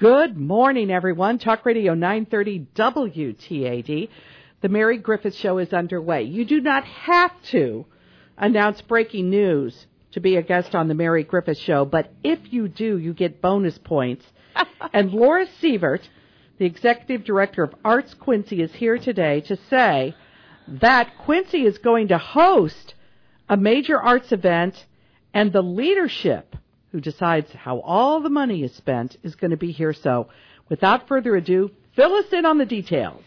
Good morning, everyone. Talk Radio 930 WTAD. The Mary Griffith Show is underway. You do not have to announce breaking news to be a guest on the Mary Griffith Show, but if you do, you get bonus points. and Laura Sievert, the Executive Director of Arts Quincy, is here today to say that Quincy is going to host a major arts event and the leadership who decides how all the money is spent, is going to be here. So, without further ado, fill us in on the details.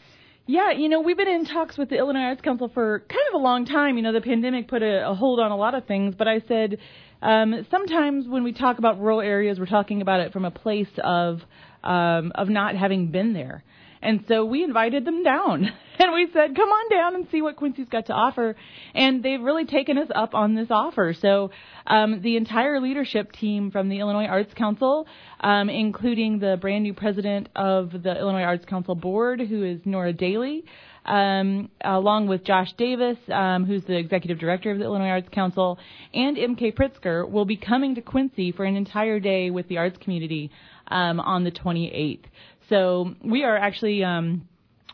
Yeah, you know, we've been in talks with the Illinois Arts Council for kind of a long time. You know, the pandemic put a, a hold on a lot of things, but I said um, sometimes when we talk about rural areas, we're talking about it from a place of um, of not having been there. And so we invited them down and we said, come on down and see what Quincy's got to offer. And they've really taken us up on this offer. So, um, the entire leadership team from the Illinois Arts Council, um, including the brand new president of the Illinois Arts Council board, who is Nora Daly, um, along with Josh Davis, um, who's the executive director of the Illinois Arts Council, and MK Pritzker will be coming to Quincy for an entire day with the arts community um, on the 28th. So we are actually. Um,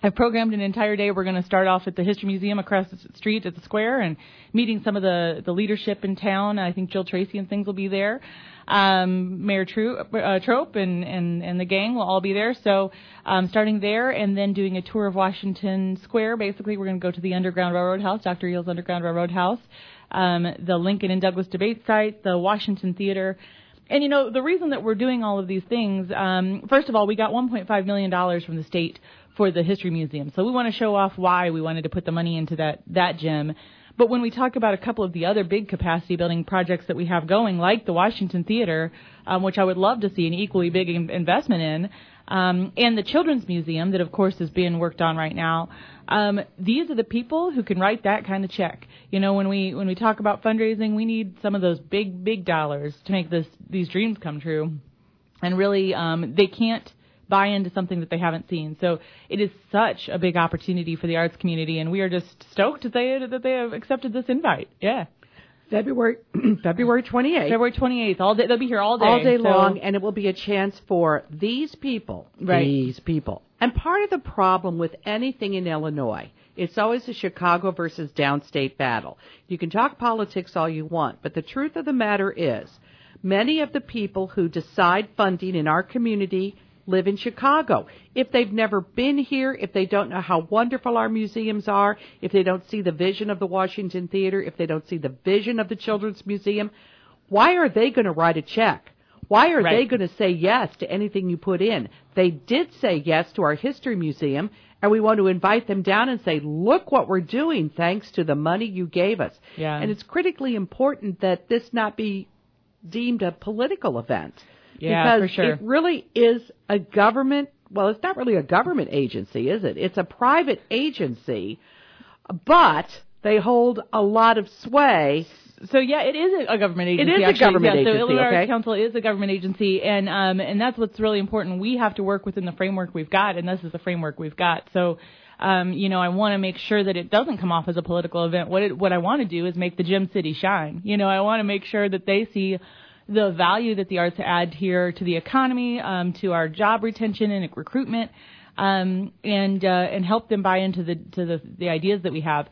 I've programmed an entire day. We're going to start off at the History Museum across the street at the square and meeting some of the, the leadership in town. I think Jill Tracy and things will be there. Um, Mayor Troup, uh, Trope and, and, and the gang will all be there. So um, starting there and then doing a tour of Washington Square. Basically, we're going to go to the Underground Railroad House, Dr. Eells' Underground Railroad House, um, the Lincoln and Douglas debate site, the Washington Theater, and you know, the reason that we're doing all of these things, um, first of all, we got 1.5 million dollars from the state for the history museum, so we want to show off why we wanted to put the money into that that gym. But when we talk about a couple of the other big capacity building projects that we have going, like the Washington Theater, um, which I would love to see an equally big investment in, um, and the Children's Museum, that of course is being worked on right now. Um, these are the people who can write that kind of check. You know, when we when we talk about fundraising, we need some of those big big dollars to make this these dreams come true. And really, um, they can't buy into something that they haven't seen. So it is such a big opportunity for the arts community, and we are just stoked to say that they have accepted this invite. Yeah. February February 28th. February 28th. All day they'll be here all day. All day so. long and it will be a chance for these people, right. these people. And part of the problem with anything in Illinois, it's always a Chicago versus downstate battle. You can talk politics all you want, but the truth of the matter is many of the people who decide funding in our community live in Chicago. If they've never been here, if they don't know how wonderful our museums are, if they don't see the vision of the Washington Theater, if they don't see the vision of the Children's Museum, why are they going to write a check? Why are right. they going to say yes to anything you put in? They did say yes to our History Museum, and we want to invite them down and say, look what we're doing thanks to the money you gave us. Yeah. And it's critically important that this not be deemed a political event. Yeah, because for sure. it really is a government. Well, it's not really a government agency, is it? It's a private agency, but they hold a lot of sway. So yeah, it is a government agency. It is actually. a government yeah, agency. So Illinois okay? Council is a government agency, and um, and that's what's really important. We have to work within the framework we've got, and this is the framework we've got. So. Um, you know, I want to make sure that it doesn't come off as a political event. What it, what I want to do is make the gem city shine. You know, I want to make sure that they see the value that the arts add here to the economy, um, to our job retention and recruitment, um, and uh, and help them buy into the to the, the ideas that we have.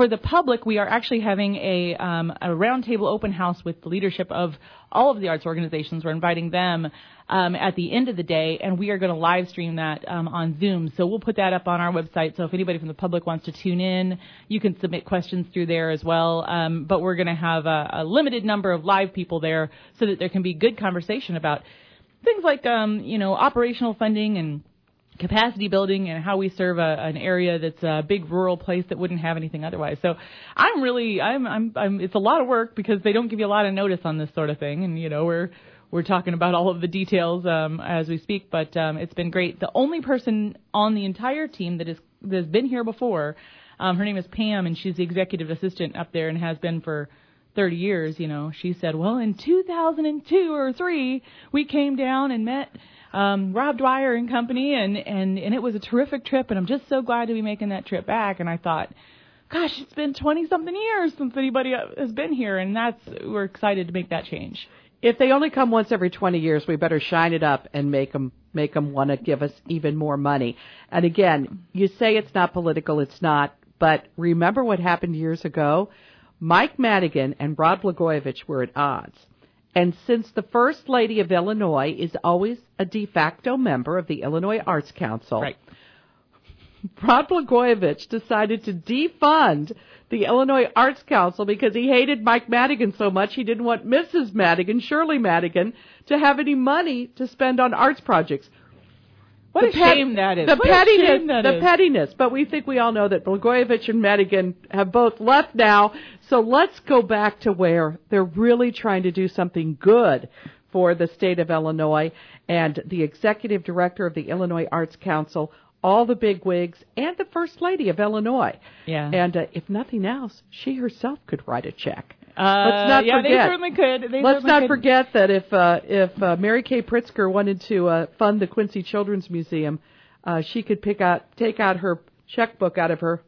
For the public, we are actually having a um, a roundtable open house with the leadership of all of the arts organizations. We're inviting them um, at the end of the day, and we are going to live stream that um, on Zoom. So we'll put that up on our website. So if anybody from the public wants to tune in, you can submit questions through there as well. Um, but we're going to have a, a, limited number of live people there so that there can be good conversation about things like um, you know operational funding and capacity building and how we serve a, an area that's a big rural place that wouldn't have anything otherwise. So I'm really I'm I'm I'm it's a lot of work because they don't give you a lot of notice on this sort of thing and you know we're we're talking about all of the details um, as we speak, but um, it's been great. The only person on the entire team that is that has been here before, um, her name is Pam, and she's the executive assistant up there and has been for 30 years. You know, she said, well, in 2002 or three, we came down and met um, Rob Dwyer and company, and and and it was a terrific trip, and I'm just so glad to be making that trip back. And I thought gosh, it's been 20 something years since anybody has been here, and that's we're excited to make that change. if they only come once every 20 years, we better shine it up and make them make them want to give us even more money. And again, you say it's not political, it's not. But remember what happened years ago? Mike Madigan and Rod Blagojevich were at odds. And since the First Lady of Illinois is always a de facto member of the Illinois Arts Council, right. Rod Blagojevich decided to defund the Illinois Arts Council because he hated Mike Madigan so much he didn't want Mrs. Madigan, Shirley Madigan, to have any money to spend on arts projects. What the a pet- shame that is. The what pettiness, the is. pettiness. But we think we all know that Blagojevich and Madigan have both left now. So let's go back to where they're really trying to do something good for the state of Illinois. And the executive director of the Illinois Arts Council, all the big wigs, and the first lady of Illinois. Yeah. And uh, if nothing else, she herself could write a check. Uh, let's not yeah, forget. they certainly could. They let's certainly not could. forget that if uh, if uh, Mary Kay Pritzker wanted to uh, fund the Quincy Children's Museum, uh, she could pick out take out her checkbook out of her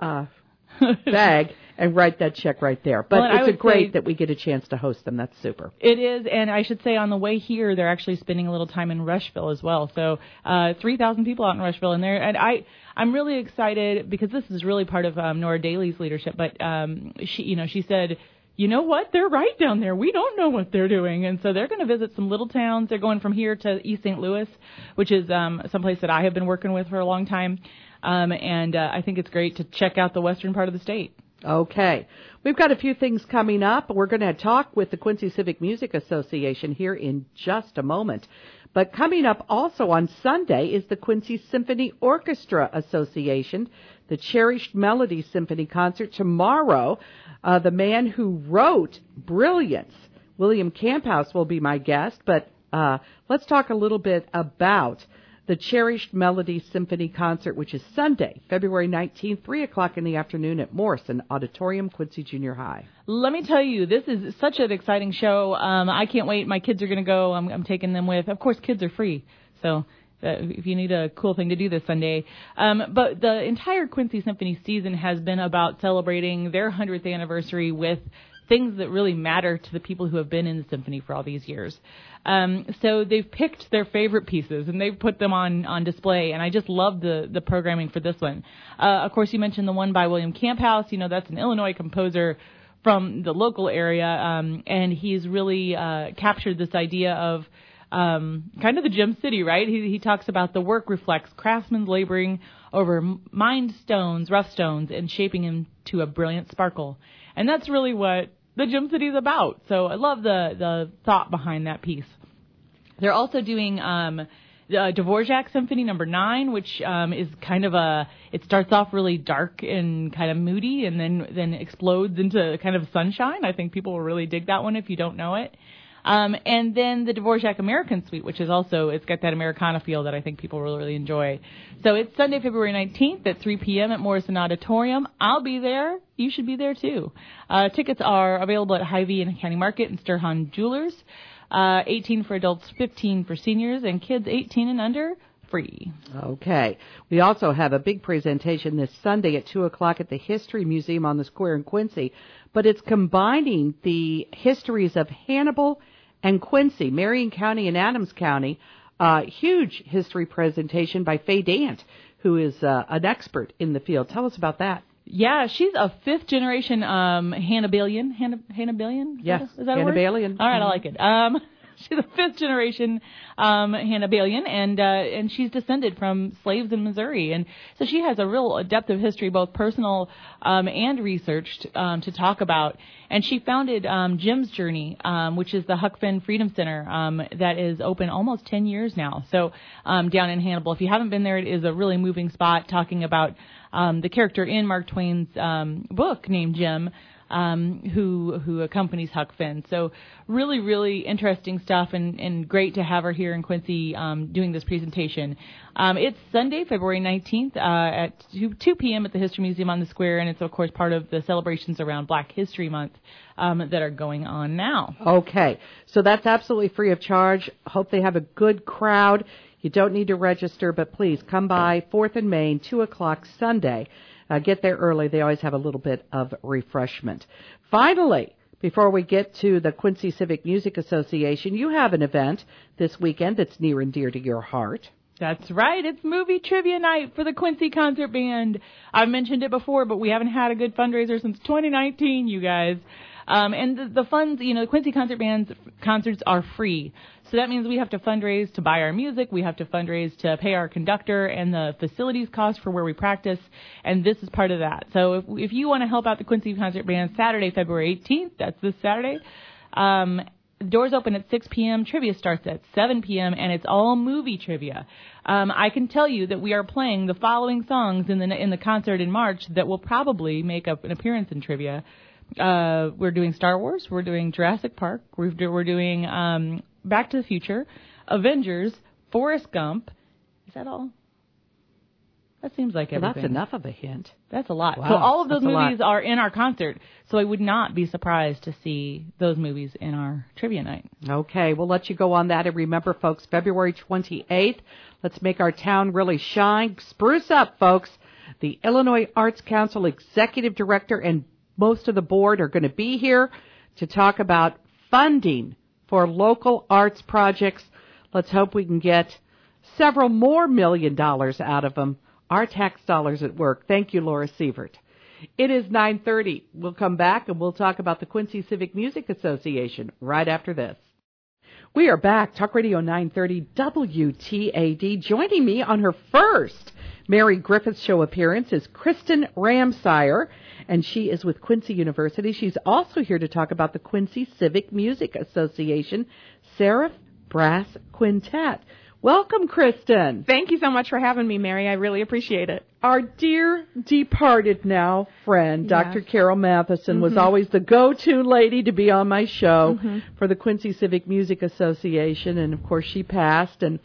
uh, bag and write that check right there. But well, it's a great that we get a chance to host them. That's super. It is, and I should say on the way here, they're actually spending a little time in Rushville as well. So uh, 3,000 people out in Rushville, and there, and I. I'm really excited because this is really part of um, Nora Daly's leadership. But um, she, you know, she said, you know what? They're right down there. We don't know what they're doing, and so they're going to visit some little towns. They're going from here to East St. Louis, which is um, someplace that I have been working with for a long time. Um, and uh, I think it's great to check out the western part of the state. Okay. We've got a few things coming up. We're going to talk with the Quincy Civic Music Association here in just a moment. But coming up also on Sunday is the Quincy Symphony Orchestra Association, the Cherished Melody Symphony Concert tomorrow. Uh, the man who wrote Brilliance, William Camphouse, will be my guest. But uh, let's talk a little bit about the Cherished Melody Symphony Concert, which is Sunday, February 19th, 3 o'clock in the afternoon at Morrison Auditorium, Quincy Junior High. Let me tell you, this is such an exciting show. Um, I can't wait. My kids are going to go. I'm, I'm taking them with. Of course, kids are free. So uh, if you need a cool thing to do this Sunday. Um, but the entire Quincy Symphony season has been about celebrating their 100th anniversary with things that really matter to the people who have been in the symphony for all these years. Um, so they've picked their favorite pieces and they've put them on on display, and I just love the the programming for this one. Uh, of course, you mentioned the one by William Camphouse. You know that's an Illinois composer from the local area, um, and he's really uh, captured this idea of um, kind of the gem city, right? He, he talks about the work reflects craftsmen laboring over mined stones, rough stones, and shaping them to a brilliant sparkle. And that's really what the gem city is about. So I love the the thought behind that piece. They're also doing um, the Dvorak Symphony Number Nine, which um, is kind of a. It starts off really dark and kind of moody, and then then explodes into kind of sunshine. I think people will really dig that one if you don't know it. Um, and then the Dvorak American Suite, which is also it's got that Americana feel that I think people will really enjoy. So it's Sunday, February 19th at 3 p.m. at Morrison Auditorium. I'll be there. You should be there too. Uh, tickets are available at Hy-Vee and County Market and Sturhahn Jewelers. Uh, 18 for adults, 15 for seniors, and kids 18 and under free. Okay. We also have a big presentation this Sunday at 2 o'clock at the History Museum on the Square in Quincy, but it's combining the histories of Hannibal and Quincy, Marion County and Adams County. Uh, huge history presentation by Faye Dant, who is uh, an expert in the field. Tell us about that. Yeah, she's a fifth generation um Hannibalian. Hannib- Hannibalian? Yes, is that Hannibalian. All right, I like it. Um she's a fifth generation um, Hannibalian, and uh, and she's descended from slaves in Missouri, and so she has a real depth of history, both personal um, and researched, um, to talk about. And she founded um, Jim's Journey, um, which is the Huck Finn Freedom Center um, that is open almost 10 years now. So um, down in Hannibal, if you haven't been there, it is a really moving spot talking about um, the character in Mark Twain's um, book named Jim um, who who accompanies Huck Finn. So really, really interesting stuff, and, and great to have her here in Quincy um, doing this presentation. Um, it's Sunday, February 19th uh, at 2, 2 p.m. at the History Museum on the Square, and it's of course part of the celebrations around Black History Month um, that are going on now. Okay, so that's absolutely free of charge. Hope they have a good crowd. You don't need to register, but please come by 4th and Main, 2 o'clock Sunday. Uh, get there early. They always have a little bit of refreshment. Finally, Before we get to the Quincy Civic Music Association, you have an event this weekend that's near and dear to your heart. That's right. It's movie trivia night for the Quincy Concert Band. I've mentioned it before, but we haven't had a good fundraiser since 2019, you guys. Um, and the, the funds, you know, the Quincy Concert Band's concerts are free. So that means we have to fundraise to buy our music, we have to fundraise to pay our conductor and the facilities cost for where we practice, and this is part of that. So if, if you want to help out the Quincy Concert Band Saturday, February 18th, that's this Saturday, um, doors open at 6 p.m. Trivia starts at 7 p.m. and it's all movie trivia. Um, I can tell you that we are playing the following songs in the in the concert in March that will probably make up an appearance in trivia. Uh, we're doing Star Wars. We're doing Jurassic Park. We're, we're doing um, Back to the Future, Avengers, Forrest Gump. Is that all? That seems like everything. Well, that's enough of a hint. That's a lot. Wow, so all of those movies are in our concert. So I would not be surprised to see those movies in our trivia night. Okay, we'll let you go on that. And remember, folks, February 28th, let's make our town really shine. Spruce up, folks. The Illinois Arts Council Executive Director and most of the board are going to be here to talk about funding for local arts projects. Let's hope we can get several more million dollars out of them. Our tax dollars at work. Thank you, Laura Sievert. It is 9:30. We'll come back and we'll talk about the Quincy Civic Music Association right after this. We are back. Talk Radio 930 WTAD. Joining me on her first Mary Griffith's Show appearance is Kristen Ramsire, and she is with Quincy University. She's also here to talk about the Quincy Civic Music Association Seraph Brass Quintet. Welcome, Kristen. Thank you so much for having me, Mary. I really appreciate it. Our dear departed now friend, Yes. Dr. Carol Matheson, was Mhm. always the go-to lady to be on my show Mhm. for the Quincy Civic Music Association, and of course she passed. And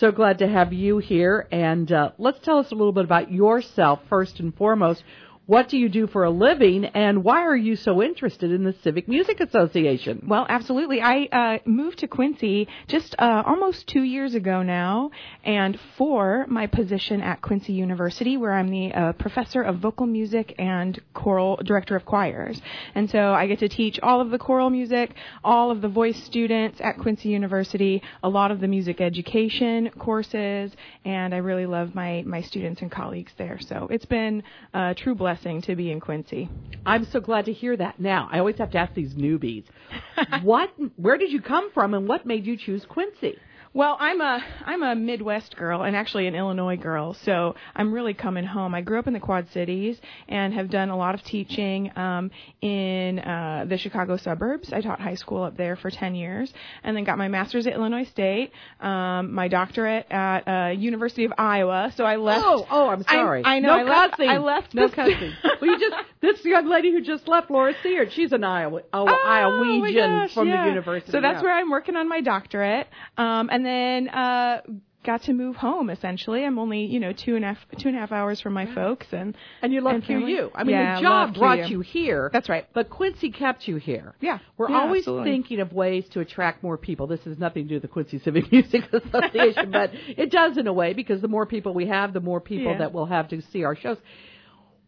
so glad to have you here. And uh, let's tell us a little bit about yourself first and foremost. What do you do for a living, and why are you so interested in the Civic Music Association? Well, absolutely. I uh, moved to Quincy just uh, almost two years ago now, and for my position at Quincy University, where I'm the uh, professor of vocal music and choral director of choirs. And so I get to teach all of the choral music, all of the voice students at Quincy University, a lot of the music education courses, and I really love my, my students and colleagues there. So it's been a true blessing to be in Quincy. I'm so glad to hear that. Now, I always have to ask these newbies, what, where did you come from, and what made you choose Quincy? Well, I'm a I'm a Midwest girl and actually an Illinois girl, so I'm really coming home. I grew up in the Quad Cities and have done a lot of teaching um, in uh, the Chicago suburbs. I taught high school up there for 10 years, and then got my master's at Illinois State, um, my doctorate at uh, University of Iowa. So I left. Oh, oh, I'm sorry. I, I know. No I left, cussing. I left. No this- cussing. well, you just this young lady who just left, Laura Sievert. She's an Iowa, oh, Iowegian gosh, from yeah. the university. So that's yeah. where I'm working on my doctorate, um, and then uh, got to move home. Essentially, I'm only you know two and a half two and a half hours from my folks, and And you love and family. QU. I mean, Yeah, the job brought QU. you here. That's right. But Quincy kept you here. Yeah, We're yeah, always absolutely. thinking of ways to attract more people. This has nothing to do with the Quincy Civic Music Association, but it does in a way because the more people we have, the more people Yeah. that will have to see our shows.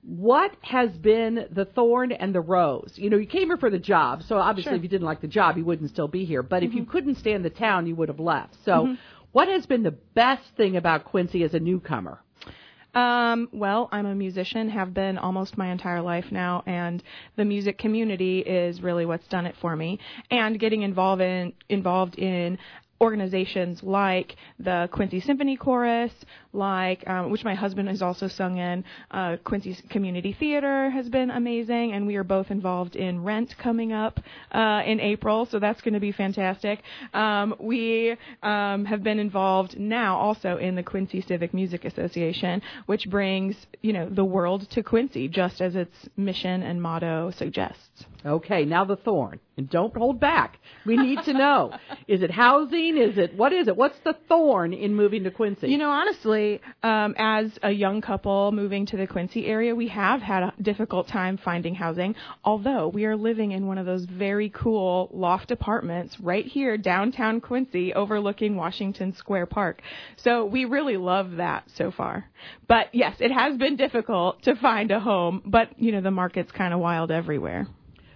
What has been the thorn and the rose? You know, you came here for the job, so obviously Sure. if you didn't like the job, you wouldn't still be here. But if you Mhm. couldn't stand the town, you would have left. So, Mhm. what has been the best thing about Quincy as a newcomer? Um, well, I'm a musician, have been almost my entire life now, and the music community is really what's done it for me. And getting involved in involved in organizations like the Quincy Symphony Chorus, like um, which my husband has also sung in. Uh, Quincy Community Theater has been amazing, and we are both involved in Rent coming up uh, in April, so that's going to be fantastic. Um, we um, have been involved now also in the Quincy Civic Music Association, which brings you know the world to Quincy, just as its mission and motto suggests. Okay, now the thorn. And don't hold back. We need to know. is it housing? Is it, what is it? What's the thorn in moving to Quincy? You know, honestly, um, as a young couple moving to the Quincy area, we have had a difficult time finding housing. Although we are living in one of those very cool loft apartments right here downtown Quincy, overlooking Washington Square Park. So we really love that so far. But yes, it has been difficult to find a home. But you know, the market's kind of wild everywhere.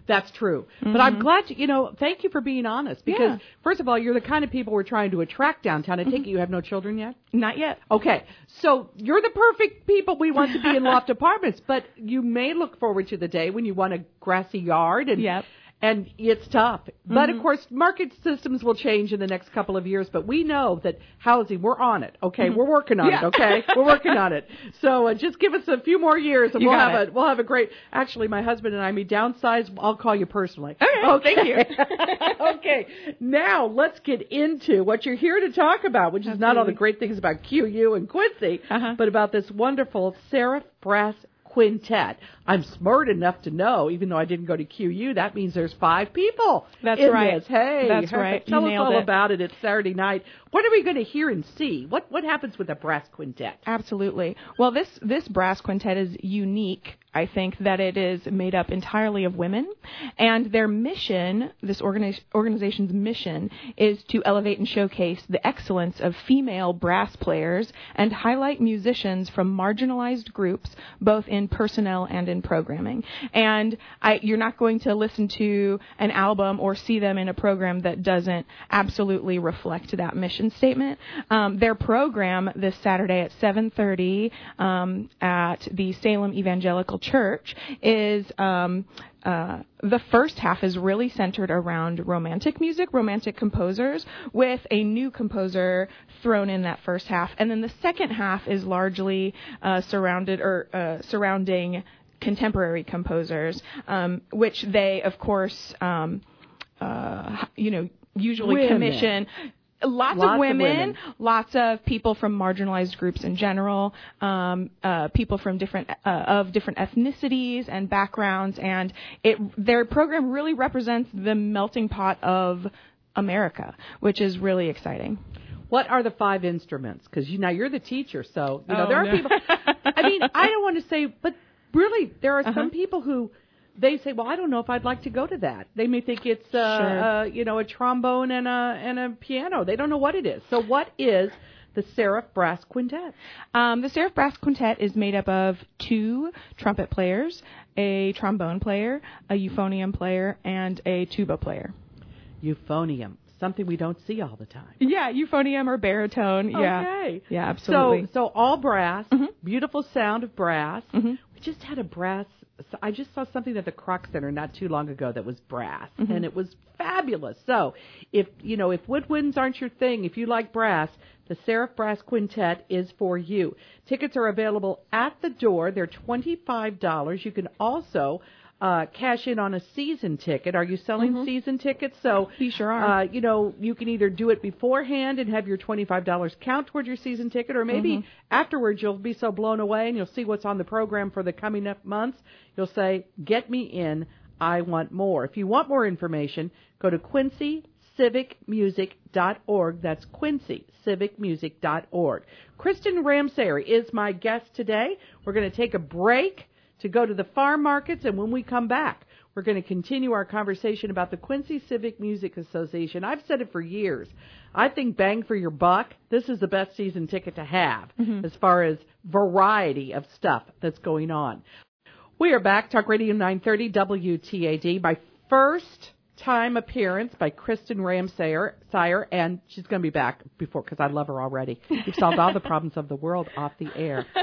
That's true. Mm-hmm. But I'm mm-hmm. glad you, you know, thank you for being honest because yeah. first of all, you're the kind of people we're trying to attract downtown. I take mm-hmm. it you have no children yet? Not yet. Okay. So you're the perfect people we want to be in loft apartments, but you may look forward to the day when you want a grassy yard and yep and it's tough. Mm-hmm. But of mm-hmm. course, market systems will change in the next couple of years. But we know that housing, we're on it. Okay, mm-hmm. we're working on yeah. it. Okay, we're working on it. So uh, just give us a few more years, and you we'll have it. a we'll have a great. Actually, my husband and I may downsize. I'll call you personally. Okay, okay. thank you. okay, now let's get into what you're here to talk about, which is not all the great things about QU and Quincy, uh-huh. but about this wonderful Seraph Brass quintet. I'm smart enough to know, even though I didn't go to QU, that means there's five people. That's right. This. Hey, that's right. Tell you us all it. about it. It's Saturday night. What are we going to hear and see? What what happens with a brass quintet? Absolutely. Well, this this brass quintet is unique I think that it is made up entirely of women, and their mission, this organi- organization's mission, is to elevate and showcase the excellence of female brass players and highlight musicians from marginalized groups, both in personnel and in programming. And I, you're not going to listen to an album or see them in a program that doesn't absolutely reflect that mission statement. Um, their program this Saturday at 7:30 um, at the Salem Evangelical church is um, uh, the first half is really centered around romantic music, romantic composers, with a new composer thrown in that first half, and then the second half is largely uh, surrounded or uh, surrounding contemporary composers, um, which they, of course, um, uh, you know, usually Women. commission Lots, lots of, women, of, women, lots of people from marginalized groups in general, um, uh, people from different uh, of different ethnicities and backgrounds, and it their program really represents the melting pot of America, which is really exciting. What are the five instruments? Because you now you're the teacher, so you know oh, there are people. I mean, I don't want to say, but really, there are uh-huh. some people who they say, well, I don't know if I'd like to go to that. They may think it's, uh, sure. uh, you know, a trombone and a and a piano. They don't know what it is. So, what is the Seraph Brass Quintet? Um, the Seraph Brass Quintet is made up of two trumpet players, a trombone player, a euphonium player, and a tuba player. Euphonium, something we don't see all the time. Yeah, euphonium or baritone. Yeah. Okay. Yeah, absolutely. So, so all brass, mm-hmm. beautiful sound of brass. Mm-hmm. We just had a brass so I just saw something at the Kroc Center not too long ago that was brass, mm-hmm. and it was fabulous. So, if you know, if woodwinds aren't your thing, if you like brass, the Seraph Brass Quintet is for you. Tickets are available at the door. They're twenty five dollars. You can also uh, cash in on a season ticket. Are you selling mm-hmm. season tickets? So you sure are. Uh, you know, you can either do it beforehand and have your twenty-five dollars count toward your season ticket, or maybe mm-hmm. afterwards you'll be so blown away and you'll see what's on the program for the coming up months. You'll say, "Get me in. I want more." If you want more information, go to Quincy civicmusic.org. That's Quincy, civicmusic.org. Kristen Ramsayer is my guest today. We're going to take a break to go to the farm markets, and when we come back, we're going to continue our conversation about the Quincy Civic Music Association. I've said it for years. I think bang for your buck, this is the best season ticket to have mm-hmm. as far as variety of stuff that's going on. We are back, Talk Radio 930 WTAD. My first time appearance by Kristen Ramsayer, Sire, and she's going to be back before because I love her already. You've solved all the problems of the world off the air.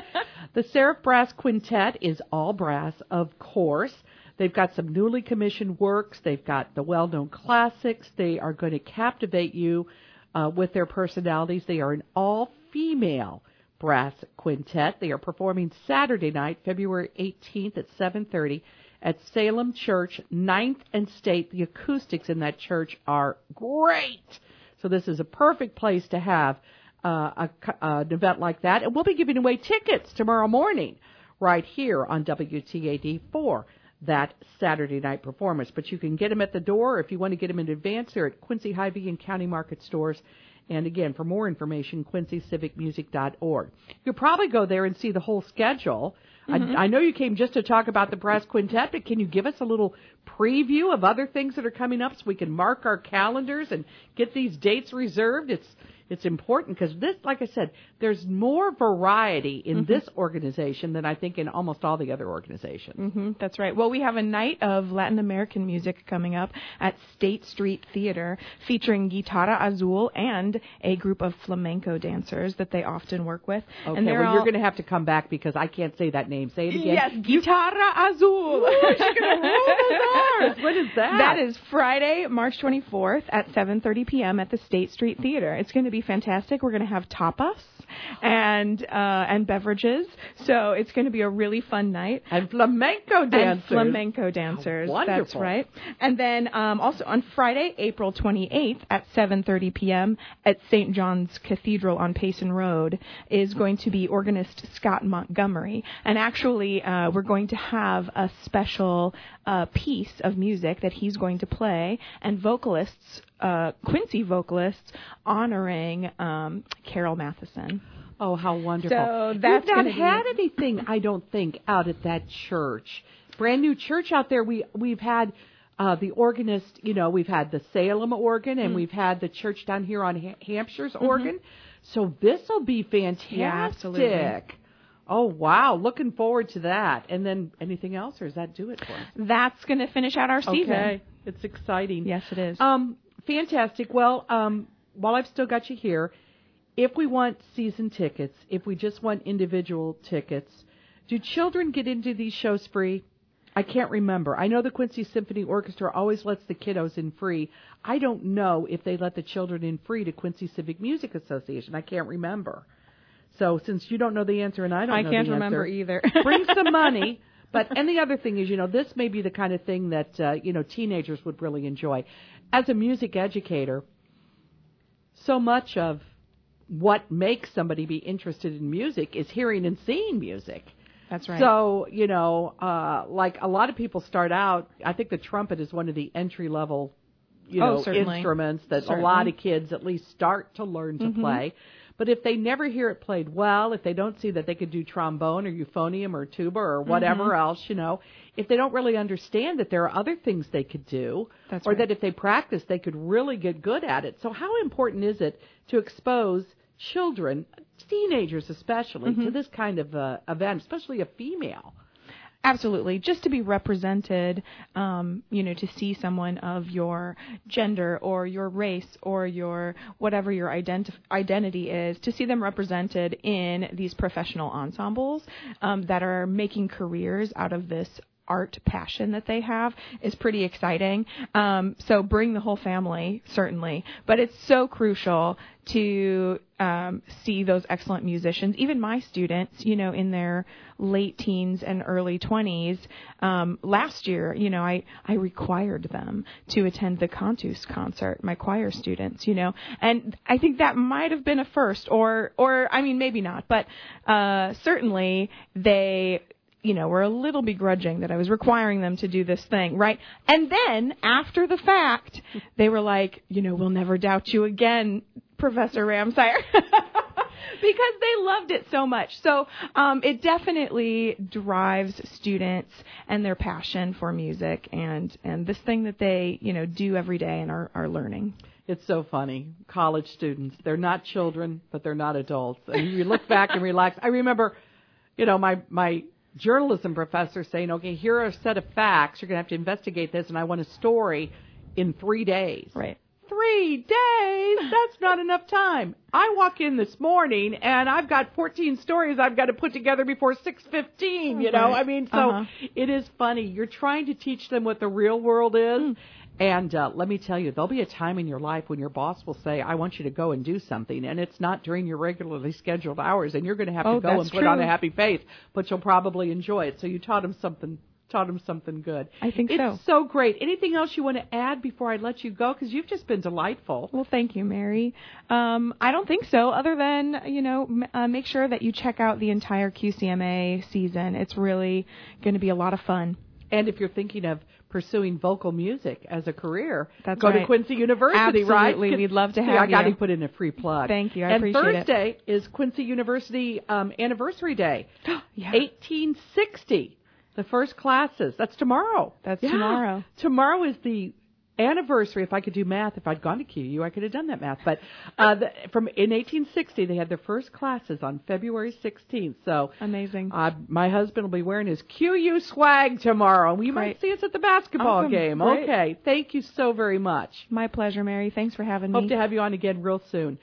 The Seraph Brass Quintet is all brass, of course. They've got some newly commissioned works. They've got the well-known classics. They are going to captivate you uh, with their personalities. They are an all-female brass quintet. They are performing Saturday night, February 18th at 7:30 at Salem Church, 9th and State. The acoustics in that church are great. So this is a perfect place to have uh, a, uh, an event like that. And we'll be giving away tickets tomorrow morning right here on WTAD for that Saturday night performance. But you can get them at the door, if you want to get them in advance, they're at Quincy Hy-Vee and County Market stores. And again, for more information, quincycivicmusic.org. You'll probably go there and see the whole schedule. Mm-hmm. I, I know you came just to talk about the brass quintet, but can you give us a little preview of other things that are coming up so we can mark our calendars and get these dates reserved? It's it's important because this, like I said, there's more variety in mm-hmm. this organization than I think in almost all the other organizations. Mm-hmm, that's right. Well, we have a night of Latin American music coming up at State Street Theater featuring Guitarra Azul and a group of flamenco dancers that they often work with. Okay, and well, all... you're going to have to come back because I can't say that name. Say it again. Yes, Guitarra Azul. what is that? That is Friday, March 24th at 7:30 p.m. at the State Street Theater. It's going to be fantastic. We're going to have tapas and uh, and beverages. So it's going to be a really fun night. And flamenco dancers. And flamenco dancers. Wonderful. That's right. And then um, also on Friday, April 28th at 7:30 p.m. at St. John's Cathedral on Payson Road is going to be organist Scott Montgomery. And actually, uh, we're going to have a special uh, piece of music that he's going to play, and vocalists uh, Quincy vocalists honoring um, Carol Matheson. Oh, how wonderful! So that's We've not had be... anything, I don't think, out at that church. Brand new church out there. We we've had uh, the organist. You know, we've had the Salem organ, and mm. we've had the church down here on ha- Hampshire's mm-hmm. organ. So this will be fantastic. Yeah, absolutely. Oh wow, looking forward to that. And then anything else, or does that do it for us? That's going to finish out our season. Okay, it's exciting. Yes, it is. Um, fantastic. Well, um, while I've still got you here, if we want season tickets, if we just want individual tickets, do children get into these shows free? I can't remember. I know the Quincy Symphony Orchestra always lets the kiddos in free. I don't know if they let the children in free to Quincy Civic Music Association. I can't remember. So since you don't know the answer and I don't I know can't the remember answer, either. bring some money. But and the other thing is, you know, this may be the kind of thing that uh, you know teenagers would really enjoy. As a music educator, so much of what makes somebody be interested in music is hearing and seeing music. That's right. So, you know, uh, like a lot of people start out, I think the trumpet is one of the entry level, you oh, know, instruments that certainly. a lot of kids at least start to learn to mm-hmm. play. But if they never hear it played well, if they don't see that they could do trombone or euphonium or tuba or whatever mm-hmm. else, you know, if they don't really understand that there are other things they could do, That's or right. that if they practice, they could really get good at it. So how important is it to expose children, teenagers especially, mm-hmm. to this kind of uh, event, especially a female? Absolutely, just to be represented, um, you know, to see someone of your gender or your race or your whatever your identi- identity is, to see them represented in these professional ensembles um, that are making careers out of this art passion that they have is pretty exciting. Um, so bring the whole family, certainly. But it's so crucial to um, see those excellent musicians. Even my students, you know, in their late teens and early 20s, um, last year, you know, I, I required them to attend the Cantus concert, my choir students, you know, and I think that might have been a first, or, or I mean, maybe not, but uh, certainly they you know, were a little begrudging that I was requiring them to do this thing, right? And then after the fact, they were like, you know, we'll never doubt you again, Professor Ramsire. because they loved it so much. So um, it definitely drives students and their passion for music and and this thing that they you know do every day and are, are learning. It's so funny. College students, they're not children, but they're not adults. And you look back and relax. I remember, you know, my my journalism professor saying, okay, here are a set of facts. You're going to have to investigate this, and I want a story in three days. Right. Three days? That's not enough time. I walk in this morning and I've got 14 stories I've got to put together before 6:15. You know, right. I mean, so uh-huh. it is funny. You're trying to teach them what the real world is, mm. And uh, let me tell you, there'll be a time in your life when your boss will say, "I want you to go and do something," and it's not during your regularly scheduled hours, and you're going to have oh, to go and true. put on a happy face, but you'll probably enjoy it. So you taught him something. Taught him something good. I think it's so. so great. Anything else you want to add before I let you go? Because you've just been delightful. Well, thank you, Mary. Um, I don't think so. Other than you know, m- uh, make sure that you check out the entire QCMA season. It's really going to be a lot of fun. And if you're thinking of pursuing vocal music as a career, That's go right. to Quincy University, Absolutely. right? We'd love to have I got to put in a free plug. Thank you. I and appreciate it. And Thursday is Quincy University um, Anniversary Day. yeah. 1860. The first classes. That's tomorrow. That's Yeah. tomorrow. Tomorrow is the anniversary. If I could do math, if I'd gone to QU, I could have done that math. But uh, the, from in 1860, they had their first classes on February 16th. So amazing. Uh, my husband will be wearing his QU swag tomorrow. We might see us at the basketball awesome. game. Great. Okay. Thank you so very much. My pleasure, Mary. Thanks for having me. Hope to have you on again real soon.